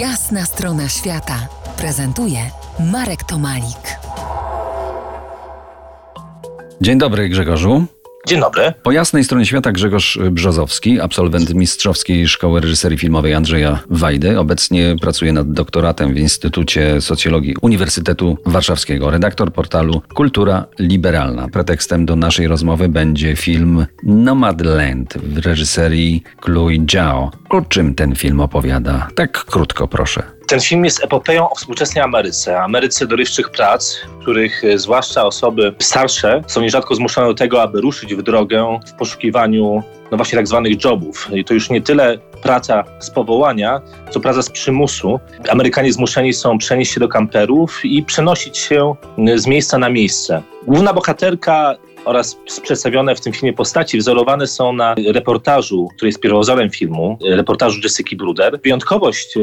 Jasna strona świata prezentuje Marek Tomalik. Dzień dobry, Grzegorzu. Dzień dobry. Po jasnej stronie świata Grzegorz Brzozowski, absolwent Mistrzowskiej Szkoły Reżyserii Filmowej Andrzeja Wajdy. Obecnie pracuje nad doktoratem w Instytucie Socjologii Uniwersytetu Warszawskiego. Redaktor portalu Kultura Liberalna. Pretekstem do naszej rozmowy będzie film Nomadland w reżyserii Chloe Zhao. O czym ten film opowiada? Tak krótko proszę. Ten film jest epopeją o współczesnej Ameryce, Ameryce dorywczych prac, w których e, zwłaszcza osoby starsze są nierzadko zmuszone do tego, aby ruszyć w drogę w poszukiwaniu no właśnie tak zwanych jobów. I to już nie tyle praca z powołania, co praca z przymusu. Amerykanie zmuszeni są przenieść się do kamperów i przenosić się z miejsca na miejsce. Główna bohaterka oraz przedstawione w tym filmie postaci wzorowane są na reportażu, który jest pierwowzorem filmu, reportażu Jessica Bruder. Wyjątkowość y,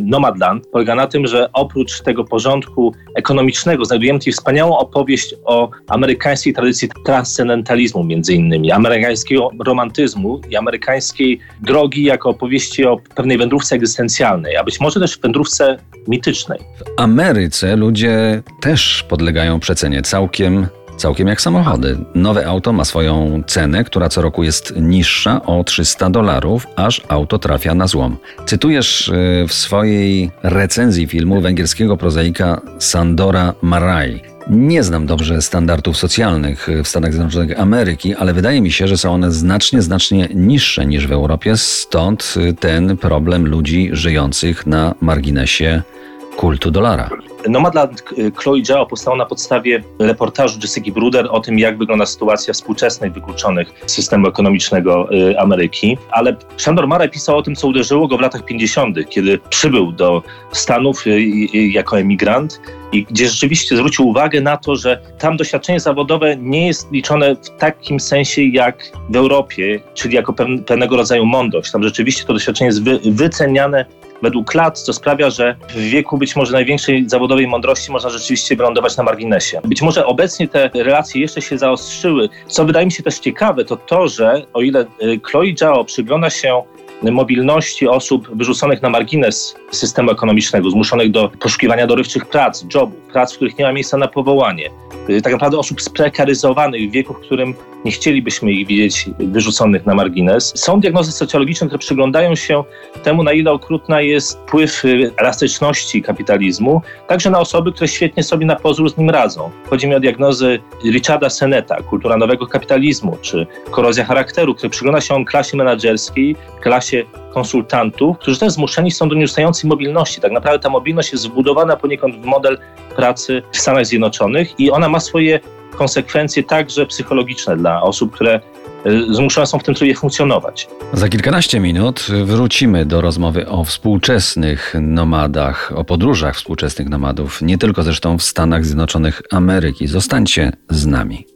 Nomadland polega na tym, że oprócz tego porządku ekonomicznego znajdujemy tutaj wspaniałą opowieść o amerykańskiej tradycji transcendentalizmu między innymi, amerykańskiego romantyzmu i amerykańskiej drogi jako opowieści o pewnej wędrówce egzystencjalnej, a być może też wędrówce mitycznej. W Ameryce ludzie też podlegają przecenie całkiem Całkiem jak samochody. Nowe auto ma swoją cenę, która co roku jest niższa o 300 dolarów, aż auto trafia na złom. Cytujesz y, w swojej recenzji filmu węgierskiego prozaika Sandora Maraj. Nie znam dobrze standardów socjalnych w Stanach Zjednoczonych Ameryki, ale wydaje mi się, że są one znacznie, znacznie niższe niż w Europie, stąd ten problem ludzi żyjących na marginesie kultu dolara. Nomadland Chloe Zhao powstał na podstawie reportażu Jessica Bruder o tym, jak wygląda sytuacja współczesnych wykluczonych systemu ekonomicznego y, Ameryki. Ale Shandor Mare pisał o tym, co uderzyło go w latach 50., kiedy przybył do Stanów y, y, jako emigrant i gdzie rzeczywiście zwrócił uwagę na to, że tam doświadczenie zawodowe nie jest liczone w takim sensie jak w Europie, czyli jako pewnego rodzaju mądrość. Tam rzeczywiście to doświadczenie jest wy, wyceniane według lat, co sprawia, że w wieku być może największej zawodowej mądrości można rzeczywiście wylądować na marginesie. Być może obecnie te relacje jeszcze się zaostrzyły. Co wydaje mi się też ciekawe, to to, że o ile y, Chloe Zhao przygląda się mobilności osób wyrzuconych na margines systemu ekonomicznego, zmuszonych do poszukiwania dorywczych prac, jobów, prac, w których nie ma miejsca na powołanie. Y, tak naprawdę osób sprekaryzowanych w wieku, w którym nie chcielibyśmy ich widzieć wyrzuconych na margines. Są diagnozy socjologiczne, które przyglądają się temu, na ile okrutna jest wpływ y, elastyczności kapitalizmu, także na osoby, które świetnie sobie na pozór z nim radzą. Chodzi mi o diagnozy Richarda Seneta, kultura nowego kapitalizmu, czy korozja charakteru, który przygląda się klasie menedżerskiej, klasie konsultantów, którzy też zmuszeni są do nieustającej mobilności. Tak naprawdę ta mobilność jest wbudowana poniekąd w model pracy w Stanach Zjednoczonych i ona ma swoje konsekwencje także psychologiczne dla osób, które e, zmuszone są w tym trybie funkcjonować. Za kilkanaście minut wrócimy do rozmowy o współczesnych nomadach, o podróżach współczesnych nomadów, nie tylko zresztą w Stanach Zjednoczonych Ameryki. Zostańcie z nami.